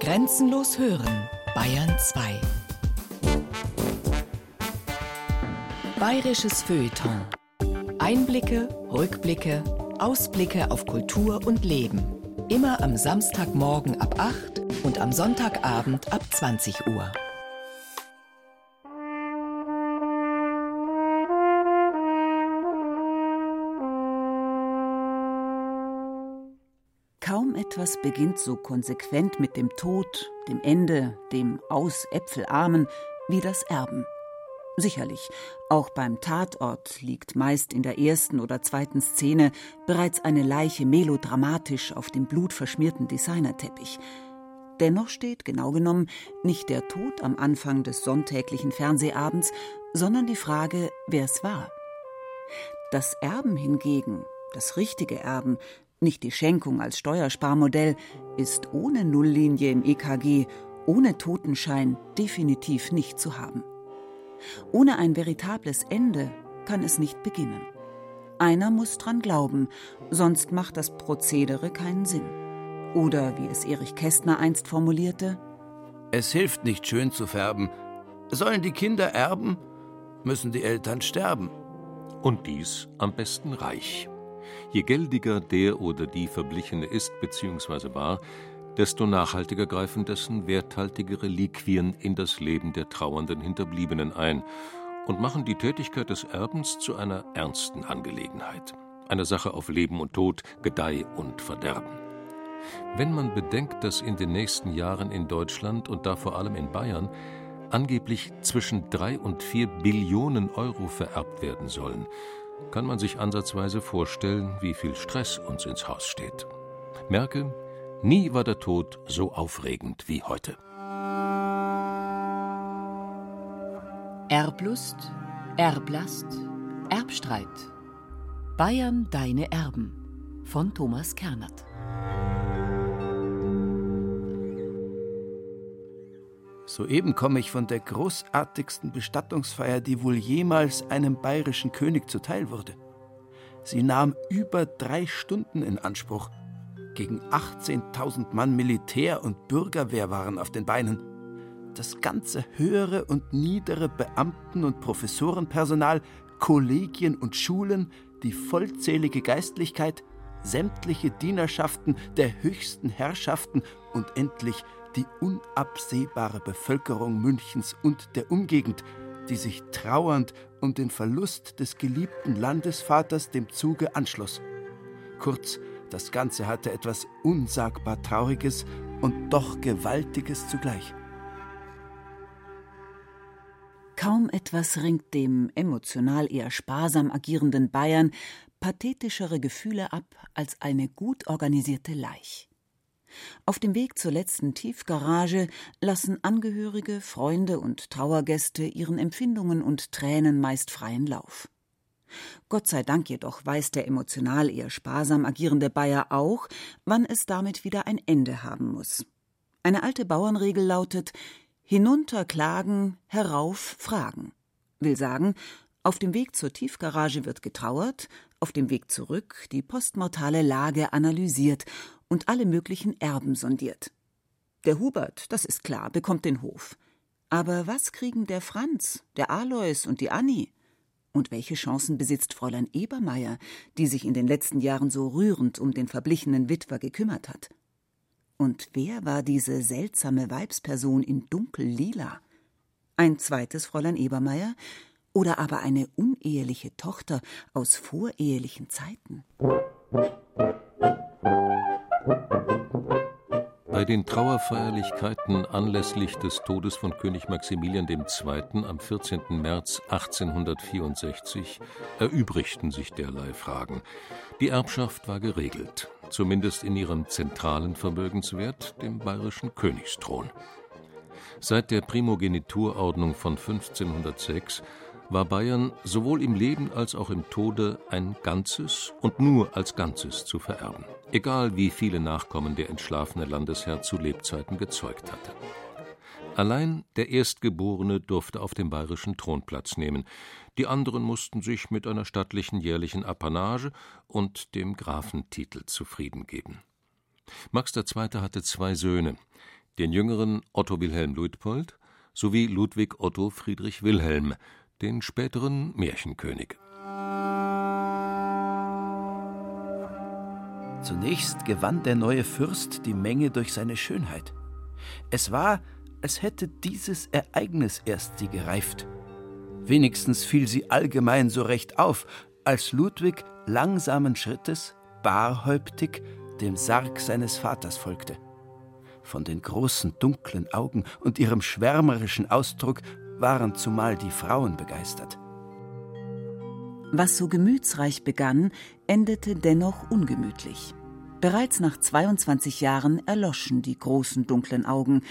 Grenzenlos hören, Bayern 2. Bayerisches Feuilleton. Einblicke, Rückblicke, Ausblicke auf Kultur und Leben. Immer am Samstagmorgen ab 8 und am Sonntagabend ab 20 Uhr. Etwas beginnt so konsequent mit dem Tod, dem Ende, dem Ausäpfelarmen wie das Erben. Sicherlich, auch beim Tatort liegt meist in der ersten oder zweiten Szene bereits eine Leiche melodramatisch auf dem blutverschmierten Designerteppich. Dennoch steht, genau genommen, nicht der Tod am Anfang des sonntäglichen Fernsehabends, sondern die Frage, wer es war. Das Erben hingegen, das richtige Erben, nicht die Schenkung als Steuersparmodell, ist ohne Nulllinie im EKG, ohne Totenschein definitiv nicht zu haben. Ohne ein veritables Ende kann es nicht beginnen. Einer muss dran glauben, sonst macht das Prozedere keinen Sinn. Oder wie es Erich Kästner einst formulierte: Es hilft nicht schön zu färben. Sollen die Kinder erben, müssen die Eltern sterben. Und dies am besten reich. Je geldiger der oder die Verblichene ist bzw. war, desto nachhaltiger greifen dessen werthaltige Reliquien in das Leben der trauernden Hinterbliebenen ein und machen die Tätigkeit des Erbens zu einer ernsten Angelegenheit, einer Sache auf Leben und Tod, Gedeih und Verderben. Wenn man bedenkt, dass in den nächsten Jahren in Deutschland und da vor allem in Bayern angeblich zwischen drei und vier Billionen Euro vererbt werden sollen, kann man sich ansatzweise vorstellen, wie viel Stress uns ins Haus steht. Merke, Nie war der Tod so aufregend wie heute. Erblust, Erblast, Erbstreit. Bayern deine Erben von Thomas Kernert. Soeben komme ich von der großartigsten Bestattungsfeier, die wohl jemals einem bayerischen König zuteil wurde. Sie nahm über drei Stunden in Anspruch gegen 18.000 Mann Militär und Bürgerwehr waren auf den Beinen. Das ganze höhere und niedere Beamten- und Professorenpersonal, Kollegien und Schulen, die vollzählige Geistlichkeit, sämtliche Dienerschaften der höchsten Herrschaften und endlich die unabsehbare Bevölkerung Münchens und der Umgegend, die sich trauernd um den Verlust des geliebten Landesvaters dem Zuge anschloss. Kurz, das Ganze hatte etwas unsagbar Trauriges und doch Gewaltiges zugleich. Kaum etwas ringt dem emotional eher sparsam agierenden Bayern pathetischere Gefühle ab als eine gut organisierte Leich. Auf dem Weg zur letzten Tiefgarage lassen Angehörige, Freunde und Trauergäste ihren Empfindungen und Tränen meist freien Lauf. Gott sei Dank jedoch weiß der emotional eher sparsam agierende Bayer auch, wann es damit wieder ein Ende haben muss. Eine alte Bauernregel lautet Hinunter klagen, herauf fragen. Will sagen, auf dem Weg zur Tiefgarage wird getrauert, auf dem Weg zurück die postmortale Lage analysiert und alle möglichen Erben sondiert. Der Hubert, das ist klar, bekommt den Hof. Aber was kriegen der Franz, der Alois und die Annie? Und welche Chancen besitzt Fräulein Ebermeier, die sich in den letzten Jahren so rührend um den verblichenen Witwer gekümmert hat? Und wer war diese seltsame Weibsperson in dunkel-lila? Ein zweites Fräulein Ebermeier oder aber eine uneheliche Tochter aus vorehelichen Zeiten? Bei den Trauerfeierlichkeiten anlässlich des Todes von König Maximilian II. am 14. März 1864 erübrigten sich derlei Fragen. Die Erbschaft war geregelt, zumindest in ihrem zentralen Vermögenswert, dem bayerischen Königsthron. Seit der Primogeniturordnung von 1506 war Bayern sowohl im Leben als auch im Tode ein Ganzes und nur als Ganzes zu vererben, egal wie viele Nachkommen der entschlafene Landesherr zu Lebzeiten gezeugt hatte. Allein der Erstgeborene durfte auf dem bayerischen Thron Platz nehmen, die anderen mussten sich mit einer stattlichen jährlichen Apanage und dem Grafentitel zufrieden geben. Max II. hatte zwei Söhne, den jüngeren Otto Wilhelm Luitpold sowie Ludwig Otto Friedrich Wilhelm, den späteren Märchenkönig. Zunächst gewann der neue Fürst die Menge durch seine Schönheit. Es war, als hätte dieses Ereignis erst sie gereift. Wenigstens fiel sie allgemein so recht auf, als Ludwig langsamen Schrittes, barhäuptig, dem Sarg seines Vaters folgte. Von den großen dunklen Augen und ihrem schwärmerischen Ausdruck waren zumal die Frauen begeistert. Was so gemütsreich begann, endete dennoch ungemütlich. Bereits nach 22 Jahren erloschen die großen dunklen Augen,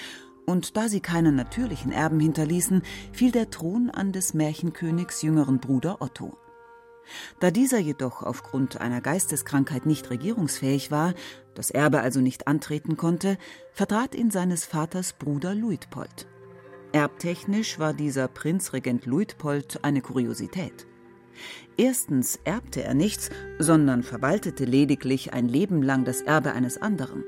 und da sie keinen natürlichen Erben hinterließen, fiel der Thron an des Märchenkönigs jüngeren Bruder Otto. Da dieser jedoch aufgrund einer Geisteskrankheit nicht regierungsfähig war, das Erbe also nicht antreten konnte, vertrat ihn seines Vaters Bruder Luitpold. Erbtechnisch war dieser Prinzregent Luitpold eine Kuriosität. Erstens erbte er nichts, sondern verwaltete lediglich ein Leben lang das Erbe eines anderen.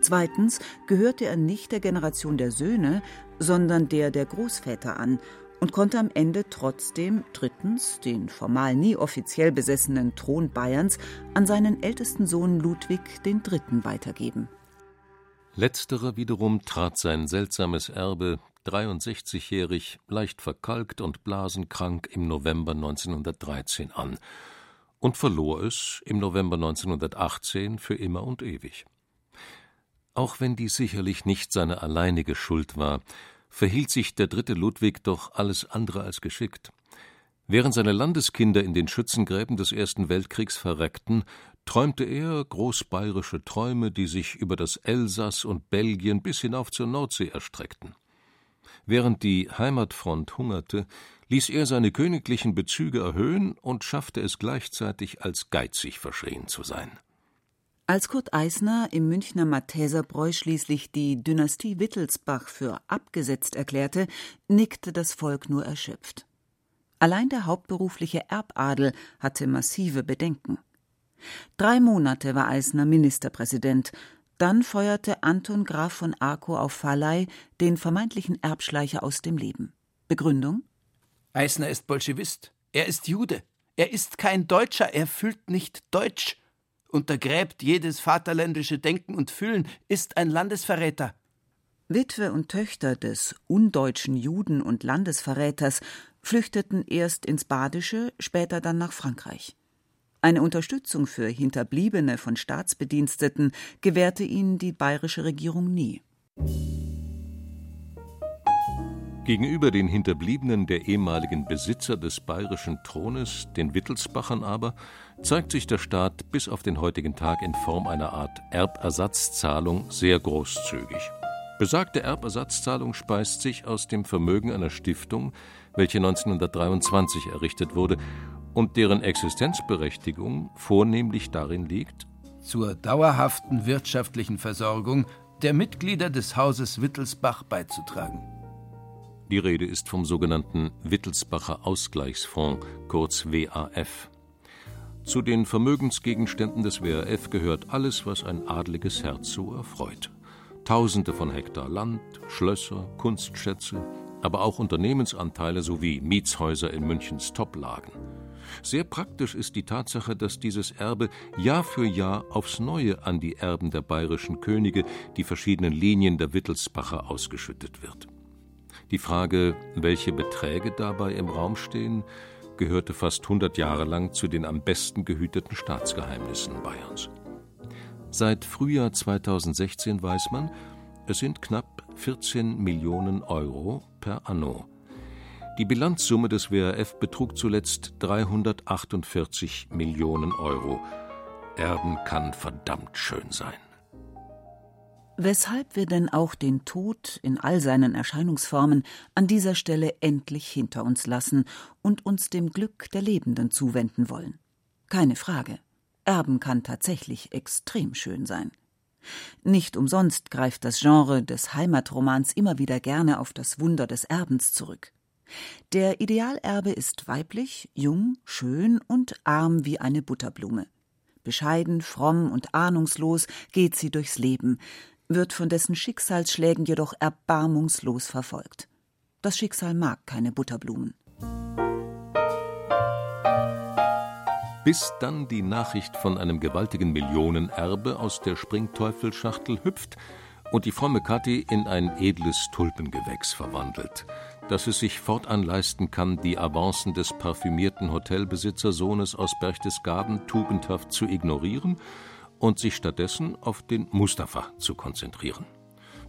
Zweitens gehörte er nicht der Generation der Söhne, sondern der der Großväter an und konnte am Ende trotzdem drittens den formal nie offiziell besessenen Thron Bayerns an seinen ältesten Sohn Ludwig III. weitergeben. Letzterer wiederum trat sein seltsames Erbe 63-jährig, leicht verkalkt und blasenkrank im November 1913 an und verlor es im November 1918 für immer und ewig. Auch wenn dies sicherlich nicht seine alleinige Schuld war, verhielt sich der dritte Ludwig doch alles andere als geschickt. Während seine Landeskinder in den Schützengräben des Ersten Weltkriegs verreckten, träumte er großbayerische Träume, die sich über das Elsass und Belgien bis hinauf zur Nordsee erstreckten. Während die Heimatfront hungerte, ließ er seine königlichen Bezüge erhöhen und schaffte es gleichzeitig als geizig verschrien zu sein. Als Kurt Eisner im Münchner Matheserbräu schließlich die Dynastie Wittelsbach für abgesetzt erklärte, nickte das Volk nur erschöpft. Allein der hauptberufliche Erbadel hatte massive Bedenken. Drei Monate war Eisner Ministerpräsident, dann feuerte Anton Graf von Arco auf Falei den vermeintlichen Erbschleicher aus dem Leben. Begründung? Eisner ist Bolschewist. Er ist Jude. Er ist kein Deutscher. Er fühlt nicht Deutsch. Untergräbt jedes vaterländische Denken und Fühlen, ist ein Landesverräter. Witwe und Töchter des undeutschen Juden und Landesverräters flüchteten erst ins Badische, später dann nach Frankreich. Eine Unterstützung für Hinterbliebene von Staatsbediensteten gewährte ihnen die bayerische Regierung nie. Gegenüber den Hinterbliebenen der ehemaligen Besitzer des bayerischen Thrones, den Wittelsbachern aber, zeigt sich der Staat bis auf den heutigen Tag in Form einer Art Erbersatzzahlung sehr großzügig. Besagte Erbersatzzahlung speist sich aus dem Vermögen einer Stiftung, welche 1923 errichtet wurde und deren Existenzberechtigung vornehmlich darin liegt, zur dauerhaften wirtschaftlichen Versorgung der Mitglieder des Hauses Wittelsbach beizutragen. Die Rede ist vom sogenannten Wittelsbacher Ausgleichsfonds, kurz WAF. Zu den Vermögensgegenständen des WAF gehört alles, was ein adliges Herz so erfreut. Tausende von Hektar Land, Schlösser, Kunstschätze, aber auch Unternehmensanteile sowie Mietshäuser in Münchens Toplagen. Sehr praktisch ist die Tatsache, dass dieses Erbe Jahr für Jahr aufs Neue an die Erben der bayerischen Könige, die verschiedenen Linien der Wittelsbacher, ausgeschüttet wird. Die Frage, welche Beträge dabei im Raum stehen, gehörte fast 100 Jahre lang zu den am besten gehüteten Staatsgeheimnissen Bayerns. Seit Frühjahr 2016 weiß man, es sind knapp 14 Millionen Euro per anno. Die Bilanzsumme des WRF betrug zuletzt 348 Millionen Euro. Erben kann verdammt schön sein. Weshalb wir denn auch den Tod in all seinen Erscheinungsformen an dieser Stelle endlich hinter uns lassen und uns dem Glück der Lebenden zuwenden wollen? Keine Frage. Erben kann tatsächlich extrem schön sein. Nicht umsonst greift das Genre des Heimatromans immer wieder gerne auf das Wunder des Erbens zurück. Der Idealerbe ist weiblich, jung, schön und arm wie eine Butterblume. Bescheiden, fromm und ahnungslos geht sie durchs Leben. wird von dessen Schicksalsschlägen jedoch erbarmungslos verfolgt. Das Schicksal mag keine Butterblumen. Bis dann die Nachricht von einem gewaltigen Millionenerbe aus der Springteufelschachtel hüpft und die fromme Kathi in ein edles Tulpengewächs verwandelt, dass es sich fortan leisten kann, die Avancen des parfümierten Hotelbesitzersohnes aus Berchtesgaden tugendhaft zu ignorieren und sich stattdessen auf den Mustafa zu konzentrieren.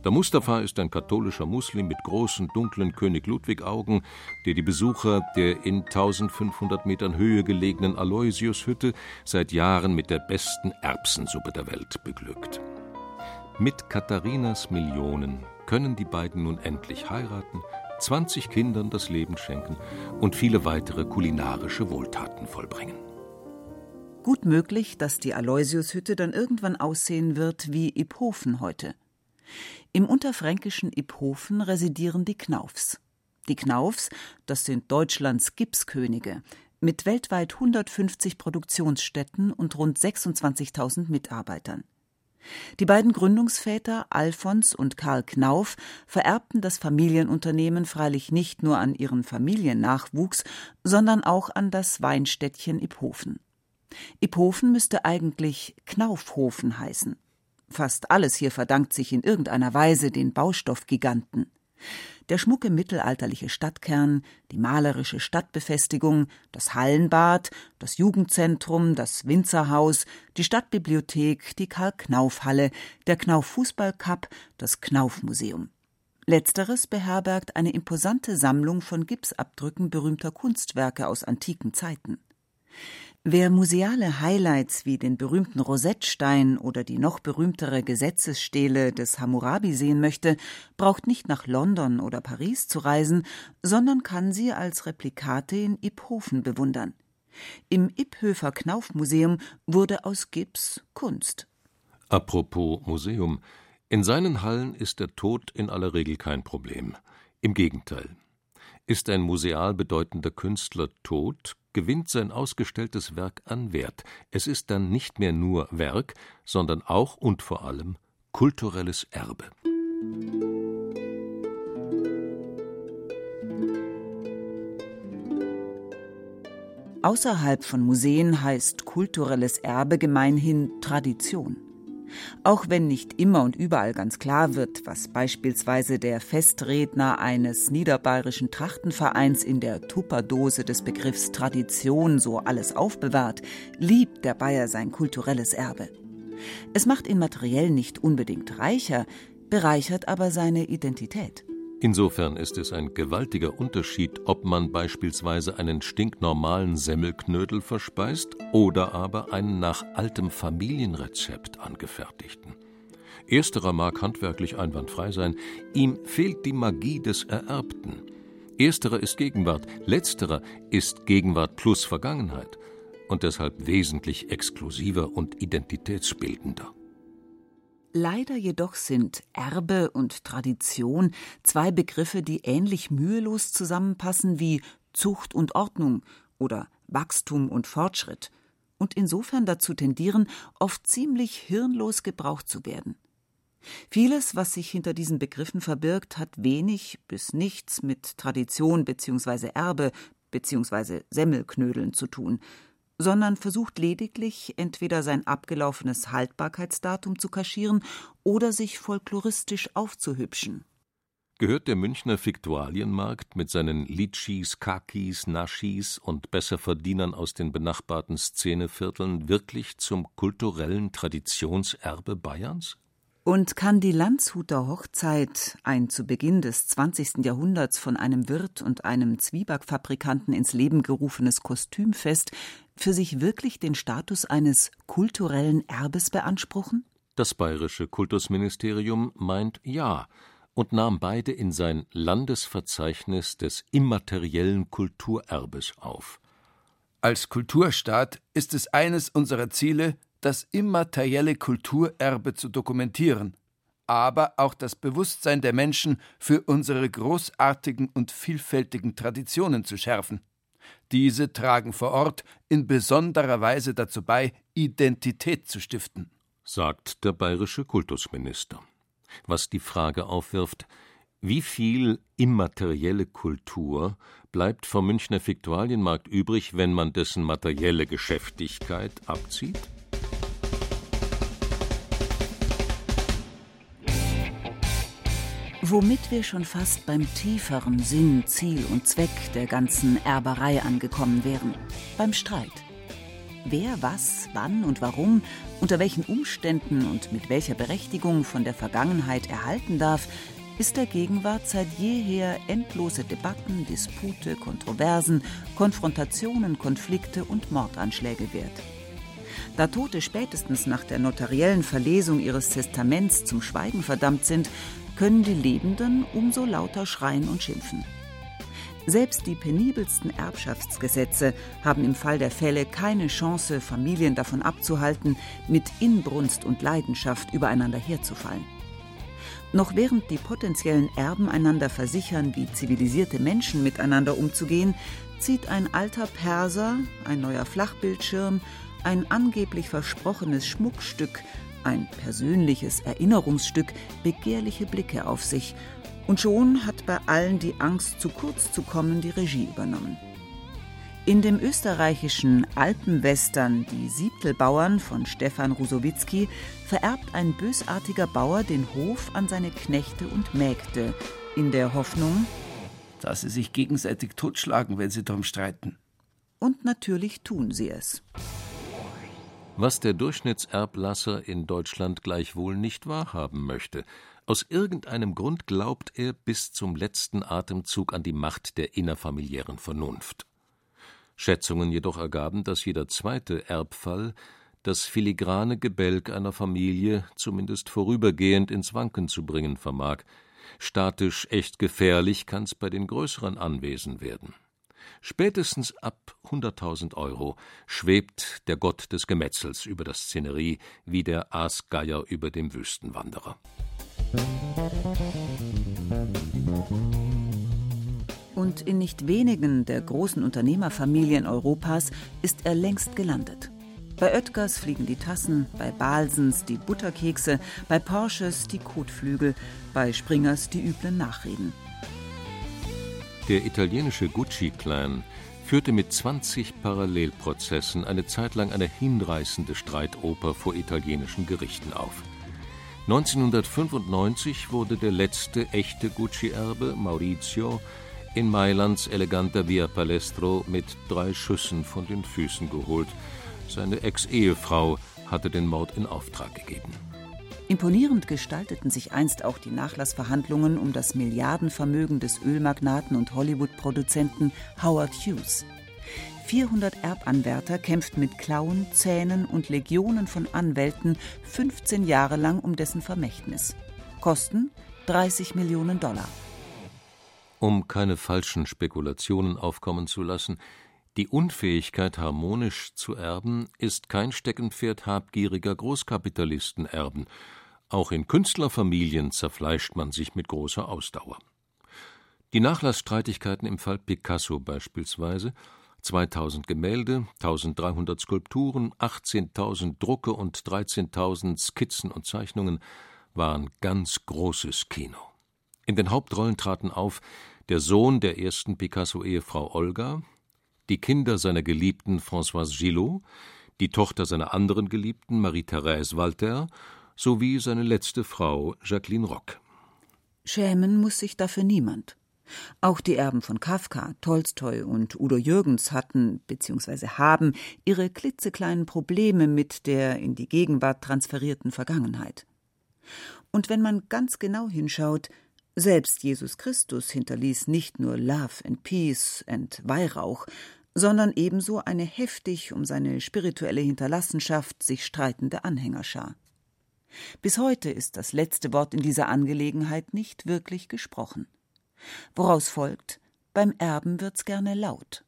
Der Mustafa ist ein katholischer Muslim mit großen, dunklen König Ludwig-Augen, der die Besucher der in 1500 Metern Höhe gelegenen Aloysius-Hütte seit Jahren mit der besten Erbsensuppe der Welt beglückt. Mit Katharinas Millionen können die beiden nun endlich heiraten, 20 Kindern das Leben schenken und viele weitere kulinarische Wohltaten vollbringen. Gut möglich, dass die Aloysius-Hütte dann irgendwann aussehen wird wie Iphofen heute. Im unterfränkischen Iphofen residieren die Knaufs. Die Knaufs, das sind Deutschlands Gipskönige, mit weltweit 150 Produktionsstätten und rund 26.000 Mitarbeitern. Die beiden Gründungsväter Alfons und Karl Knauf vererbten das Familienunternehmen freilich nicht nur an ihren Familiennachwuchs, sondern auch an das Weinstädtchen Iphofen. Iphofen müsste eigentlich Knaufhofen heißen. Fast alles hier verdankt sich in irgendeiner Weise den Baustoffgiganten. Der schmucke mittelalterliche Stadtkern, die malerische Stadtbefestigung, das Hallenbad, das Jugendzentrum, das Winzerhaus, die Stadtbibliothek, die Karl-Knauf-Halle, der Knauf-Fußballcup, das Knauf-Museum. Letzteres beherbergt eine imposante Sammlung von Gipsabdrücken berühmter Kunstwerke aus antiken Zeiten. Wer museale Highlights wie den berühmten Rosettstein oder die noch berühmtere Gesetzesstele des Hammurabi sehen möchte, braucht nicht nach London oder Paris zu reisen, sondern kann sie als Replikate in Iphofen bewundern. Im Iphöfer Knauf-Museum wurde aus Gips Kunst. Apropos Museum. In seinen Hallen ist der Tod in aller Regel kein Problem. Im Gegenteil. Ist ein museal bedeutender Künstler tot, gewinnt sein ausgestelltes Werk an Wert. Es ist dann nicht mehr nur Werk, sondern auch und vor allem kulturelles Erbe. Außerhalb von Museen heißt kulturelles Erbe gemeinhin Tradition. Auch wenn nicht immer und überall ganz klar wird, was beispielsweise der Festredner eines niederbayerischen Trachtenvereins in der Tupperdose des Begriffs Tradition so alles aufbewahrt, liebt der Bayer sein kulturelles Erbe. Es macht ihn materiell nicht unbedingt reicher, bereichert aber seine Identität. Insofern ist es ein gewaltiger Unterschied, ob man beispielsweise einen stinknormalen Semmelknödel verspeist oder aber einen nach altem Familienrezept angefertigten. Ersterer mag handwerklich einwandfrei sein, ihm fehlt die Magie des Ererbten. Ersterer ist Gegenwart, letzterer ist Gegenwart plus Vergangenheit und deshalb wesentlich exklusiver und identitätsbildender. Leider jedoch sind Erbe und Tradition zwei Begriffe, die ähnlich mühelos zusammenpassen wie Zucht und Ordnung oder Wachstum und Fortschritt und insofern dazu tendieren, oft ziemlich hirnlos gebraucht zu werden. Vieles, was sich hinter diesen Begriffen verbirgt, hat wenig bis nichts mit Tradition bzw. Erbe bzw. Semmelknödeln zu tun, sondern versucht lediglich, entweder sein abgelaufenes Haltbarkeitsdatum zu kaschieren oder sich folkloristisch aufzuhübschen. Gehört der Münchner Fiktualienmarkt mit seinen Litschis, Kakis, Naschis und Besserverdienern aus den benachbarten Szenevierteln wirklich zum kulturellen Traditionserbe Bayerns? Und kann die Landshuter Hochzeit, ein zu Beginn des 20. Jahrhunderts von einem Wirt und einem Zwiebackfabrikanten ins Leben gerufenes Kostümfest, für sich wirklich den Status eines kulturellen Erbes beanspruchen? Das bayerische Kultusministerium meint ja und nahm beide in sein Landesverzeichnis des immateriellen Kulturerbes auf. Als Kulturstaat ist es eines unserer Ziele, das immaterielle Kulturerbe zu dokumentieren, aber auch das Bewusstsein der Menschen für unsere großartigen und vielfältigen Traditionen zu schärfen. Diese tragen vor Ort in besonderer Weise dazu bei, Identität zu stiften, sagt der bayerische Kultusminister. was die Frage aufwirft, wie viel immaterielle Kultur bleibt vom Münchner Viktualienmarkt übrig, wenn man dessen materielle Geschäftigkeit abzieht? Womit wir schon fast beim tieferen Sinn, Ziel und Zweck der ganzen Erberei angekommen wären, beim Streit. Wer was, wann und warum, unter welchen Umständen und mit welcher Berechtigung von der Vergangenheit erhalten darf, ist der Gegenwart seit jeher endlose Debatten, Dispute, Kontroversen, Konfrontationen, Konflikte und Mordanschläge wert. Da Tote spätestens nach der notariellen Verlesung ihres Testaments zum Schweigen verdammt sind, können die Lebenden umso lauter schreien und schimpfen. Selbst die penibelsten Erbschaftsgesetze haben im Fall der Fälle keine Chance, Familien davon abzuhalten, mit Inbrunst und Leidenschaft übereinander herzufallen. Noch während die potenziellen Erben einander versichern, wie zivilisierte Menschen miteinander umzugehen, zieht ein alter Perser, ein neuer Flachbildschirm, ein angeblich versprochenes Schmuckstück, ein persönliches Erinnerungsstück, begehrliche Blicke auf sich, und schon hat bei allen die Angst, zu kurz zu kommen, die Regie übernommen. In dem österreichischen Alpenwestern Die Siebtelbauern von Stefan Rusowitzki vererbt ein bösartiger Bauer den Hof an seine Knechte und Mägde, in der Hoffnung, dass sie sich gegenseitig totschlagen, wenn sie darum streiten. Und natürlich tun sie es. Was der Durchschnittserblasser in Deutschland gleichwohl nicht wahrhaben möchte. Aus irgendeinem Grund glaubt er bis zum letzten Atemzug an die Macht der innerfamiliären Vernunft. Schätzungen jedoch ergaben, dass jeder zweite Erbfall das filigrane Gebälk einer Familie zumindest vorübergehend ins Wanken zu bringen vermag. Statisch echt gefährlich kann's bei den größeren Anwesen werden. Spätestens ab 100.000 Euro schwebt der Gott des Gemetzels über der Szenerie wie der Aasgeier über dem Wüstenwanderer. Und in nicht wenigen der großen Unternehmerfamilien Europas ist er längst gelandet. Bei Oetkers fliegen die Tassen, bei Balsens die Butterkekse, bei Porsches die Kotflügel, bei Springers die üblen Nachreden. Der italienische Gucci-Clan führte mit 20 Parallelprozessen eine Zeit lang eine hinreißende Streitoper vor italienischen Gerichten auf. 1995 wurde der letzte echte Gucci-Erbe, Maurizio, in Mailands eleganter Via Palestro mit drei Schüssen von den Füßen geholt. Seine Ex-Ehefrau hatte den Mord in Auftrag gegeben. Imponierend gestalteten sich einst auch die Nachlassverhandlungen um das Milliardenvermögen des Ölmagnaten und Hollywood-Produzenten Howard Hughes. 400 Erbanwärter kämpften mit Klauen, Zähnen und Legionen von Anwälten 15 Jahre lang um dessen Vermächtnis. Kosten 30 Millionen Dollar. Um keine falschen Spekulationen aufkommen zu lassen, die Unfähigkeit, harmonisch zu erben, ist kein Steckenpferd habgieriger Großkapitalistenerben. Auch in Künstlerfamilien zerfleischt man sich mit großer Ausdauer. Die Nachlassstreitigkeiten im Fall Picasso beispielsweise 2000 Gemälde, 1300 Skulpturen, 18.000 Drucke und 13.000 Skizzen und Zeichnungen waren ganz großes Kino. In den Hauptrollen traten auf der Sohn der ersten Picasso-Ehefrau Olga, die Kinder seiner Geliebten Françoise Gillot, die Tochter seiner anderen Geliebten Marie-Thérèse Walter sowie seine letzte Frau Jacqueline Rock. Schämen muss sich dafür niemand. Auch die Erben von Kafka, Tolstoi und Udo Jürgens hatten bzw. haben ihre klitzekleinen Probleme mit der in die Gegenwart transferierten Vergangenheit. Und wenn man ganz genau hinschaut, selbst Jesus Christus hinterließ nicht nur Love and Peace and Weihrauch, sondern ebenso eine heftig um seine spirituelle Hinterlassenschaft sich streitende Anhängerschar. Bis heute ist das letzte Wort in dieser Angelegenheit nicht wirklich gesprochen. Woraus folgt, beim Erben wird's gerne laut.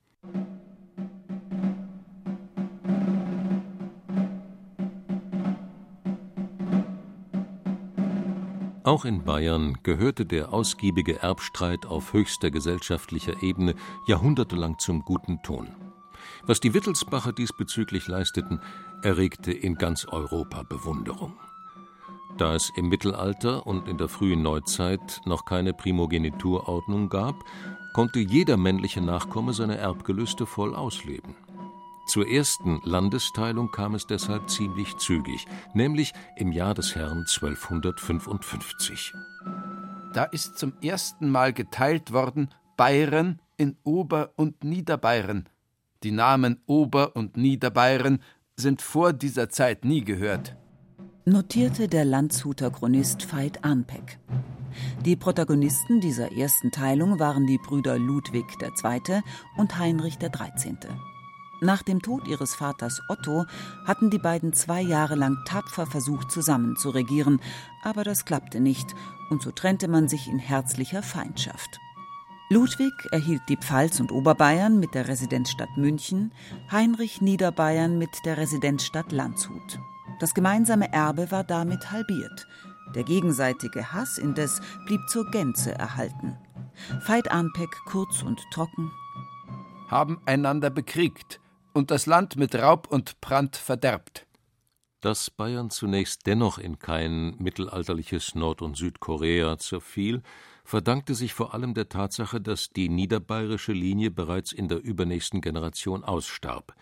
Auch in Bayern gehörte der ausgiebige Erbstreit auf höchster gesellschaftlicher Ebene jahrhundertelang zum guten Ton. Was die Wittelsbacher diesbezüglich leisteten, erregte in ganz Europa Bewunderung. Da es im Mittelalter und in der frühen Neuzeit noch keine Primogeniturordnung gab, konnte jeder männliche Nachkomme seine Erbgelüste voll ausleben. Zur ersten Landesteilung kam es deshalb ziemlich zügig, nämlich im Jahr des Herrn 1255. Da ist zum ersten Mal geteilt worden Bayern in Ober- und Niederbayern. Die Namen Ober- und Niederbayern sind vor dieser Zeit nie gehört notierte der Landshuter Chronist Veit Arnpeck. Die Protagonisten dieser ersten Teilung waren die Brüder Ludwig II. und Heinrich XIII. Nach dem Tod ihres Vaters Otto hatten die beiden zwei Jahre lang tapfer versucht, zusammen zu regieren, aber das klappte nicht, und so trennte man sich in herzlicher Feindschaft. Ludwig erhielt die Pfalz und Oberbayern mit der Residenzstadt München, Heinrich Niederbayern mit der Residenzstadt Landshut. Das gemeinsame Erbe war damit halbiert. Der gegenseitige Hass indes blieb zur Gänze erhalten. Veit Arnpeck kurz und trocken. Haben einander bekriegt und das Land mit Raub und Brand verderbt. Dass Bayern zunächst dennoch in kein mittelalterliches Nord- und Südkorea zerfiel, verdankte sich vor allem der Tatsache, dass die niederbayerische Linie bereits in der übernächsten Generation ausstarb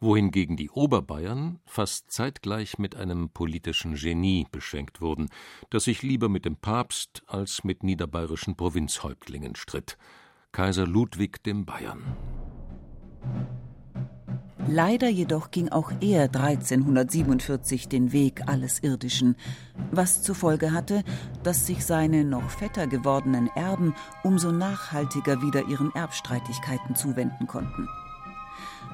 wohingegen die Oberbayern fast zeitgleich mit einem politischen Genie beschenkt wurden, das sich lieber mit dem Papst als mit niederbayerischen Provinzhäuptlingen stritt Kaiser Ludwig dem Bayern. Leider jedoch ging auch er 1347 den Weg alles Irdischen, was zur Folge hatte, dass sich seine noch fetter gewordenen Erben umso nachhaltiger wieder ihren Erbstreitigkeiten zuwenden konnten.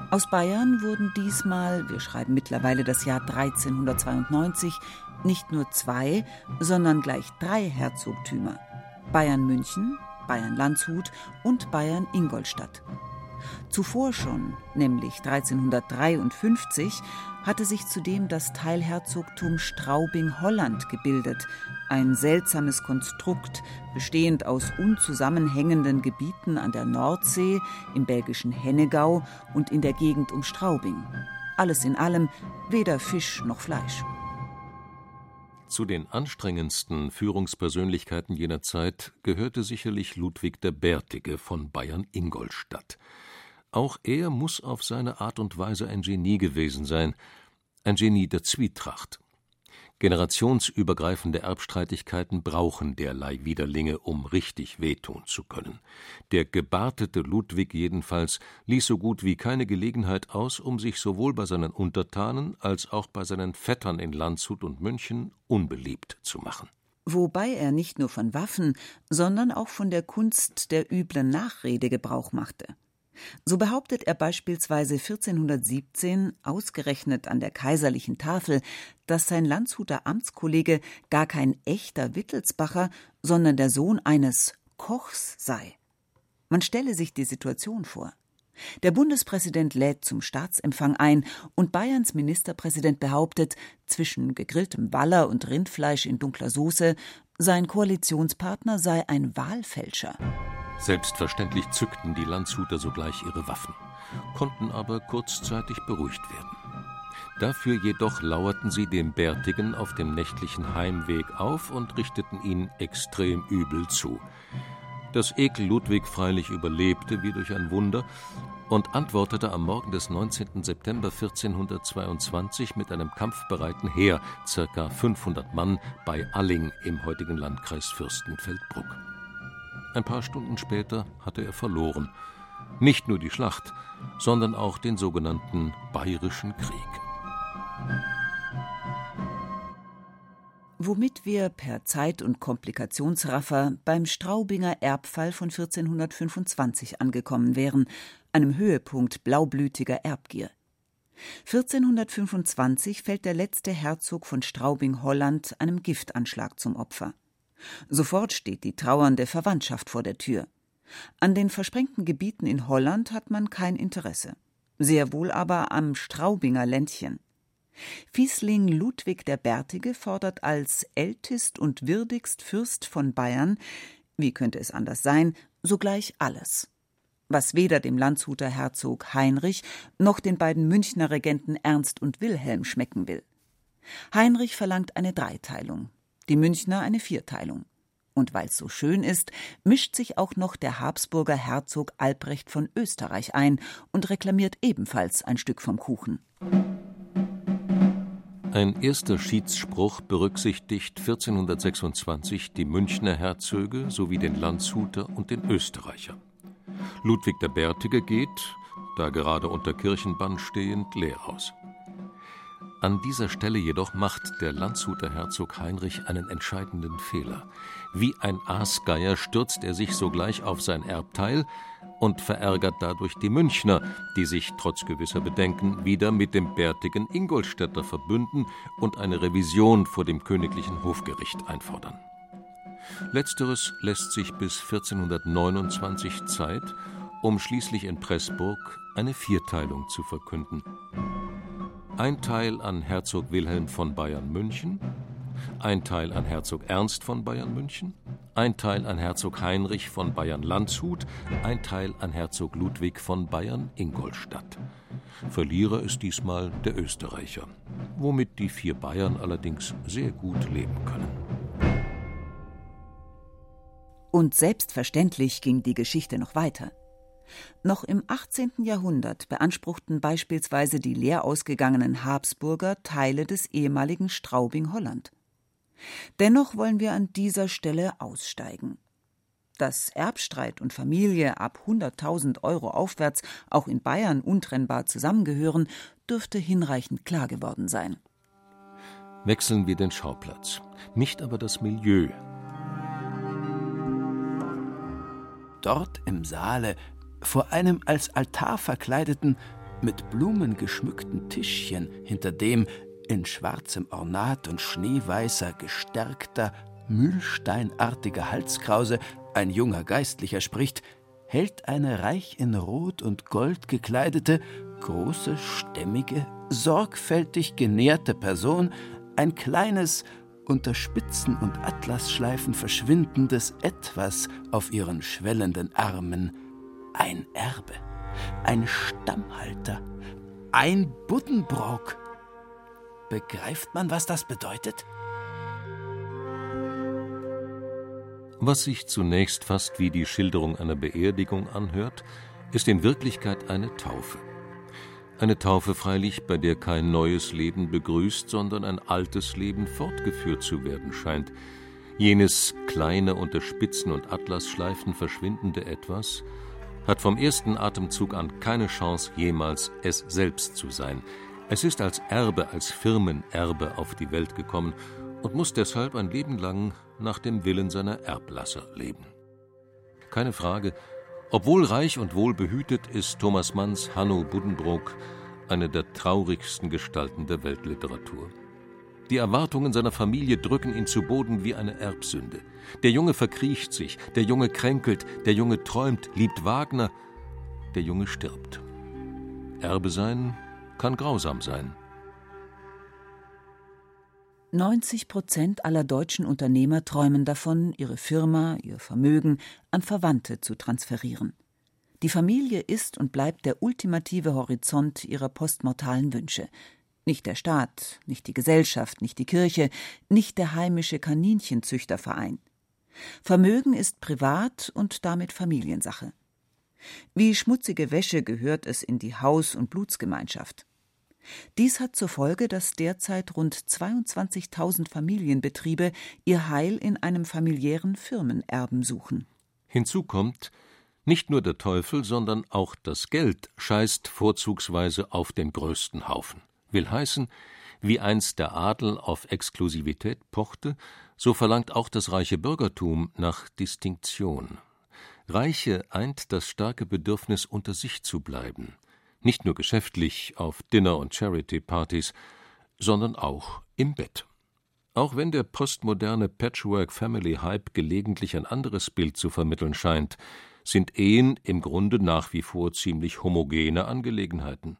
Aus Bayern wurden diesmal, wir schreiben mittlerweile das Jahr 1392, nicht nur zwei, sondern gleich drei Herzogtümer. Bayern München, Bayern Landshut und Bayern Ingolstadt. Zuvor schon, nämlich 1353, hatte sich zudem das Teilherzogtum Straubing-Holland gebildet, ein seltsames Konstrukt, bestehend aus unzusammenhängenden Gebieten an der Nordsee, im belgischen Hennegau und in der Gegend um Straubing. Alles in allem weder Fisch noch Fleisch. Zu den anstrengendsten Führungspersönlichkeiten jener Zeit gehörte sicherlich Ludwig der Bärtige von Bayern-Ingolstadt. Auch er muss auf seine Art und Weise ein Genie gewesen sein, ein Genie der Zwietracht. Generationsübergreifende Erbstreitigkeiten brauchen derlei Widerlinge, um richtig wehtun zu können. Der gebartete Ludwig jedenfalls ließ so gut wie keine Gelegenheit aus, um sich sowohl bei seinen Untertanen als auch bei seinen Vettern in Landshut und München unbeliebt zu machen. Wobei er nicht nur von Waffen, sondern auch von der Kunst der üblen Nachrede Gebrauch machte. So behauptet er beispielsweise 1417 ausgerechnet an der kaiserlichen Tafel, dass sein Landshuter Amtskollege gar kein echter Wittelsbacher, sondern der Sohn eines Kochs sei. Man stelle sich die Situation vor. Der Bundespräsident lädt zum Staatsempfang ein und Bayerns Ministerpräsident behauptet, zwischen gegrilltem Waller und Rindfleisch in dunkler Soße, sein Koalitionspartner sei ein Wahlfälscher. Selbstverständlich zückten die Landshuter sogleich ihre Waffen, konnten aber kurzzeitig beruhigt werden. Dafür jedoch lauerten sie dem Bärtigen auf dem nächtlichen Heimweg auf und richteten ihn extrem übel zu. Das Ekel Ludwig freilich überlebte wie durch ein Wunder und antwortete am Morgen des 19. September 1422 mit einem kampfbereiten Heer, circa 500 Mann, bei Alling im heutigen Landkreis Fürstenfeldbruck. Ein paar Stunden später hatte er verloren. Nicht nur die Schlacht, sondern auch den sogenannten Bayerischen Krieg. Womit wir per Zeit- und Komplikationsraffer beim Straubinger Erbfall von 1425 angekommen wären, einem Höhepunkt blaublütiger Erbgier. 1425 fällt der letzte Herzog von Straubing-Holland einem Giftanschlag zum Opfer. Sofort steht die trauernde Verwandtschaft vor der Tür. An den versprengten Gebieten in Holland hat man kein Interesse. Sehr wohl aber am Straubinger Ländchen. Fiesling Ludwig der Bärtige fordert als ältest und würdigst Fürst von Bayern, wie könnte es anders sein, sogleich alles. Was weder dem Landshuter Herzog Heinrich noch den beiden Münchner Regenten Ernst und Wilhelm schmecken will. Heinrich verlangt eine Dreiteilung die Münchner eine Vierteilung. Und weil es so schön ist, mischt sich auch noch der Habsburger Herzog Albrecht von Österreich ein und reklamiert ebenfalls ein Stück vom Kuchen. Ein erster Schiedsspruch berücksichtigt 1426 die Münchner Herzöge sowie den Landshuter und den Österreicher. Ludwig der Bärtige geht, da gerade unter Kirchenbann stehend, leer aus. An dieser Stelle jedoch macht der Landshuter Herzog Heinrich einen entscheidenden Fehler. Wie ein Aasgeier stürzt er sich sogleich auf sein Erbteil und verärgert dadurch die Münchner, die sich trotz gewisser Bedenken wieder mit dem bärtigen Ingolstädter verbünden und eine Revision vor dem königlichen Hofgericht einfordern. Letzteres lässt sich bis 1429 Zeit, um schließlich in Pressburg eine Vierteilung zu verkünden ein Teil an Herzog Wilhelm von Bayern München, ein Teil an Herzog Ernst von Bayern München, ein Teil an Herzog Heinrich von Bayern Landshut, ein Teil an Herzog Ludwig von Bayern Ingolstadt. Verlierer ist diesmal der Österreicher, womit die vier Bayern allerdings sehr gut leben können. Und selbstverständlich ging die Geschichte noch weiter. Noch im 18. Jahrhundert beanspruchten beispielsweise die leer ausgegangenen Habsburger Teile des ehemaligen Straubing-Holland. Dennoch wollen wir an dieser Stelle aussteigen. Dass Erbstreit und Familie ab 100.000 Euro aufwärts auch in Bayern untrennbar zusammengehören, dürfte hinreichend klar geworden sein. Wechseln wir den Schauplatz, nicht aber das Milieu. Dort im Saale vor einem als Altar verkleideten, mit Blumen geschmückten Tischchen, hinter dem in schwarzem Ornat und schneeweißer, gestärkter, mühlsteinartiger Halskrause ein junger Geistlicher spricht, hält eine reich in Rot und Gold gekleidete, große, stämmige, sorgfältig genährte Person ein kleines, unter Spitzen und Atlasschleifen verschwindendes Etwas auf ihren schwellenden Armen, ein Erbe, ein Stammhalter, ein Buddenbrook. Begreift man, was das bedeutet? Was sich zunächst fast wie die Schilderung einer Beerdigung anhört, ist in Wirklichkeit eine Taufe. Eine Taufe freilich, bei der kein neues Leben begrüßt, sondern ein altes Leben fortgeführt zu werden scheint. Jenes kleine unter Spitzen und Atlasschleifen verschwindende Etwas, hat vom ersten Atemzug an keine Chance, jemals es selbst zu sein. Es ist als Erbe, als Firmenerbe auf die Welt gekommen und muss deshalb ein Leben lang nach dem Willen seiner Erblasser leben. Keine Frage, obwohl reich und wohlbehütet, ist Thomas Manns Hanno Buddenbrook eine der traurigsten Gestalten der Weltliteratur. Die Erwartungen seiner Familie drücken ihn zu Boden wie eine Erbsünde. Der Junge verkriecht sich, der Junge kränkelt, der Junge träumt, liebt Wagner, der Junge stirbt. Erbe sein kann grausam sein. 90 Prozent aller deutschen Unternehmer träumen davon, ihre Firma, ihr Vermögen an Verwandte zu transferieren. Die Familie ist und bleibt der ultimative Horizont ihrer postmortalen Wünsche. Nicht der Staat, nicht die Gesellschaft, nicht die Kirche, nicht der heimische Kaninchenzüchterverein. Vermögen ist privat und damit Familiensache. Wie schmutzige Wäsche gehört es in die Haus- und Blutsgemeinschaft. Dies hat zur Folge, dass derzeit rund 22.000 Familienbetriebe ihr Heil in einem familiären Firmenerben suchen. Hinzu kommt, nicht nur der Teufel, sondern auch das Geld scheißt vorzugsweise auf den größten Haufen will heißen, wie einst der Adel auf Exklusivität pochte, so verlangt auch das reiche Bürgertum nach Distinktion. Reiche eint das starke Bedürfnis, unter sich zu bleiben, nicht nur geschäftlich auf Dinner- und Charity-Partys, sondern auch im Bett. Auch wenn der postmoderne Patchwork-Family-Hype gelegentlich ein anderes Bild zu vermitteln scheint, sind Ehen im Grunde nach wie vor ziemlich homogene Angelegenheiten.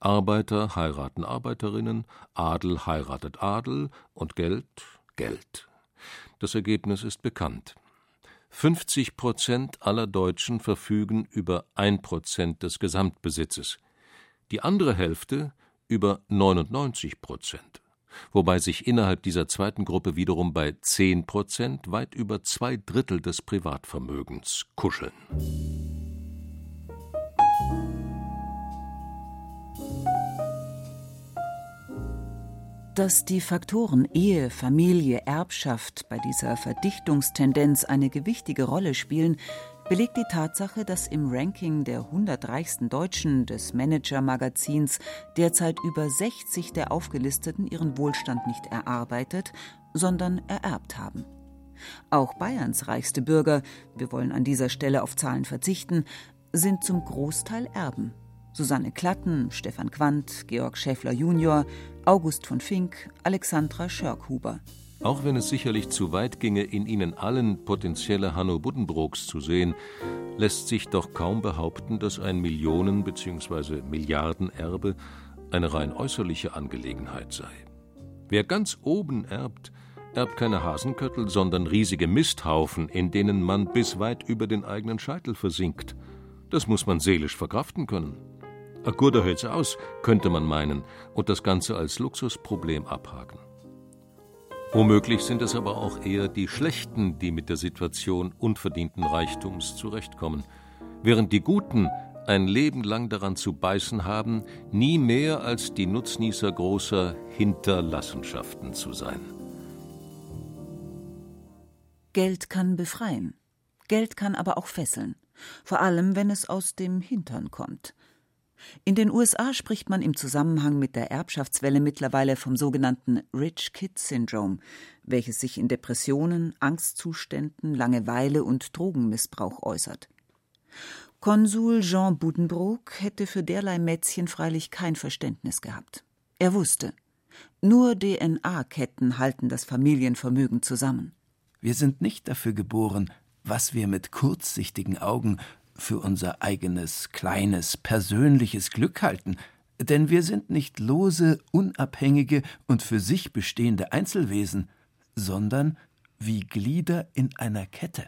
Arbeiter heiraten Arbeiterinnen, Adel heiratet Adel und Geld Geld. Das Ergebnis ist bekannt. 50 Prozent aller Deutschen verfügen über ein Prozent des Gesamtbesitzes, die andere Hälfte über 99 Prozent. wobei sich innerhalb dieser zweiten Gruppe wiederum bei 10 Prozent weit über zwei Drittel des Privatvermögens kuscheln. Dass die Faktoren Ehe, Familie, Erbschaft bei dieser Verdichtungstendenz eine gewichtige Rolle spielen, belegt die Tatsache, dass im Ranking der 100 reichsten Deutschen des Manager-Magazins derzeit über 60 der Aufgelisteten ihren Wohlstand nicht erarbeitet, sondern ererbt haben. Auch Bayerns reichste Bürger, wir wollen an dieser Stelle auf Zahlen verzichten, sind zum Großteil Erben. Susanne Klatten, Stefan Quandt, Georg Schäffler junior, August von Fink, Alexandra Schörkhuber. Auch wenn es sicherlich zu weit ginge, in ihnen allen potenzielle Hanno Buddenbrooks zu sehen, lässt sich doch kaum behaupten, dass ein Millionen- bzw. Milliardenerbe eine rein äußerliche Angelegenheit sei. Wer ganz oben erbt, erbt keine Hasenköttel, sondern riesige Misthaufen, in denen man bis weit über den eigenen Scheitel versinkt. Das muss man seelisch verkraften können. A guter hält's aus, könnte man meinen, und das Ganze als Luxusproblem abhaken. Womöglich sind es aber auch eher die Schlechten, die mit der Situation unverdienten Reichtums zurechtkommen, während die Guten ein Leben lang daran zu beißen haben, nie mehr als die Nutznießer großer Hinterlassenschaften zu sein. Geld kann befreien. Geld kann aber auch fesseln. Vor allem, wenn es aus dem Hintern kommt. In den USA spricht man im Zusammenhang mit der Erbschaftswelle mittlerweile vom sogenannten Rich Kid Syndrome, welches sich in Depressionen, Angstzuständen, Langeweile und Drogenmissbrauch äußert. Konsul Jean Buddenbrook hätte für derlei Mätzchen freilich kein Verständnis gehabt. Er wusste, nur DNA-Ketten halten das Familienvermögen zusammen. Wir sind nicht dafür geboren, was wir mit kurzsichtigen Augen für unser eigenes, kleines, persönliches Glück halten, denn wir sind nicht lose, unabhängige und für sich bestehende Einzelwesen, sondern wie Glieder in einer Kette.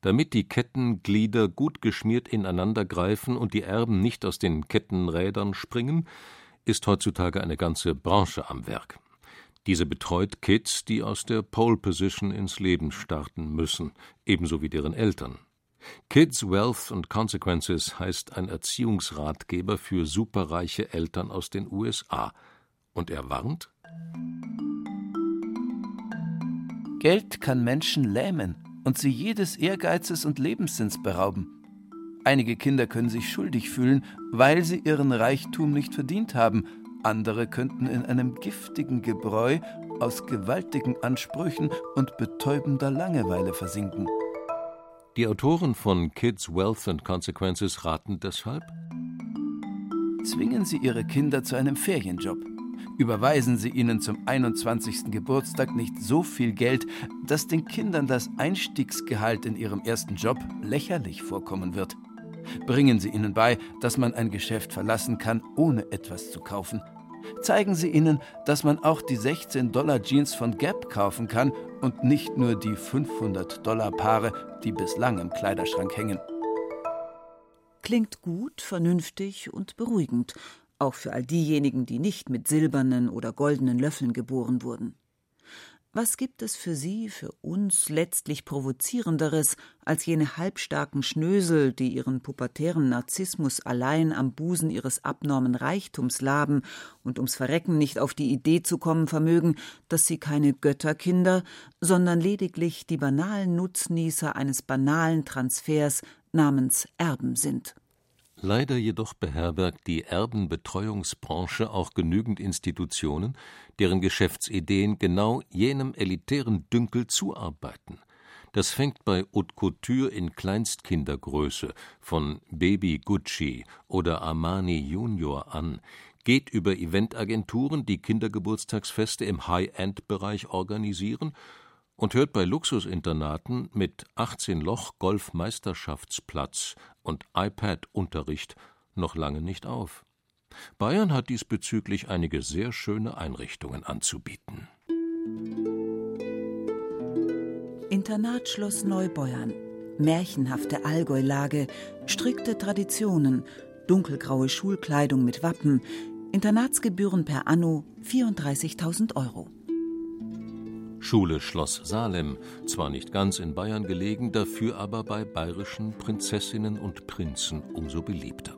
Damit die Kettenglieder gut geschmiert ineinander greifen und die Erben nicht aus den Kettenrädern springen, ist heutzutage eine ganze Branche am Werk. Diese betreut Kids, die aus der Pole Position ins Leben starten müssen, ebenso wie deren Eltern. Kids Wealth and Consequences heißt ein Erziehungsratgeber für superreiche Eltern aus den USA. Und er warnt: Geld kann Menschen lähmen und sie jedes Ehrgeizes und Lebenssinns berauben. Einige Kinder können sich schuldig fühlen, weil sie ihren Reichtum nicht verdient haben. Andere könnten in einem giftigen Gebräu aus gewaltigen Ansprüchen und betäubender Langeweile versinken. Die Autoren von Kids Wealth and Consequences raten deshalb: Zwingen Sie Ihre Kinder zu einem Ferienjob. Überweisen Sie ihnen zum 21. Geburtstag nicht so viel Geld, dass den Kindern das Einstiegsgehalt in ihrem ersten Job lächerlich vorkommen wird. Bringen Sie ihnen bei, dass man ein Geschäft verlassen kann, ohne etwas zu kaufen. Zeigen Sie ihnen, dass man auch die 16 Dollar Jeans von Gap kaufen kann und nicht nur die 500 Dollar Paare, die bislang im Kleiderschrank hängen. Klingt gut, vernünftig und beruhigend, auch für all diejenigen, die nicht mit silbernen oder goldenen Löffeln geboren wurden. Was gibt es für sie, für uns letztlich provozierenderes als jene halbstarken Schnösel, die ihren pubertären Narzissmus allein am Busen ihres abnormen Reichtums laben und ums Verrecken nicht auf die Idee zu kommen vermögen, dass sie keine Götterkinder, sondern lediglich die banalen Nutznießer eines banalen Transfers namens Erben sind? Leider jedoch beherbergt die Erbenbetreuungsbranche auch genügend Institutionen, deren Geschäftsideen genau jenem elitären Dünkel zuarbeiten. Das fängt bei Haute Couture in Kleinstkindergröße von Baby Gucci oder Armani Junior an, geht über Eventagenturen, die Kindergeburtstagsfeste im High-End-Bereich organisieren und hört bei Luxusinternaten mit 18 Loch Golfmeisterschaftsplatz und iPad-Unterricht noch lange nicht auf. Bayern hat diesbezüglich einige sehr schöne Einrichtungen anzubieten. Internatschloss Neubeuern. Märchenhafte Allgäulage, strikte Traditionen, dunkelgraue Schulkleidung mit Wappen, Internatsgebühren per Anno 34.000 Euro. Schule Schloss Salem, zwar nicht ganz in Bayern gelegen, dafür aber bei bayerischen Prinzessinnen und Prinzen umso beliebter.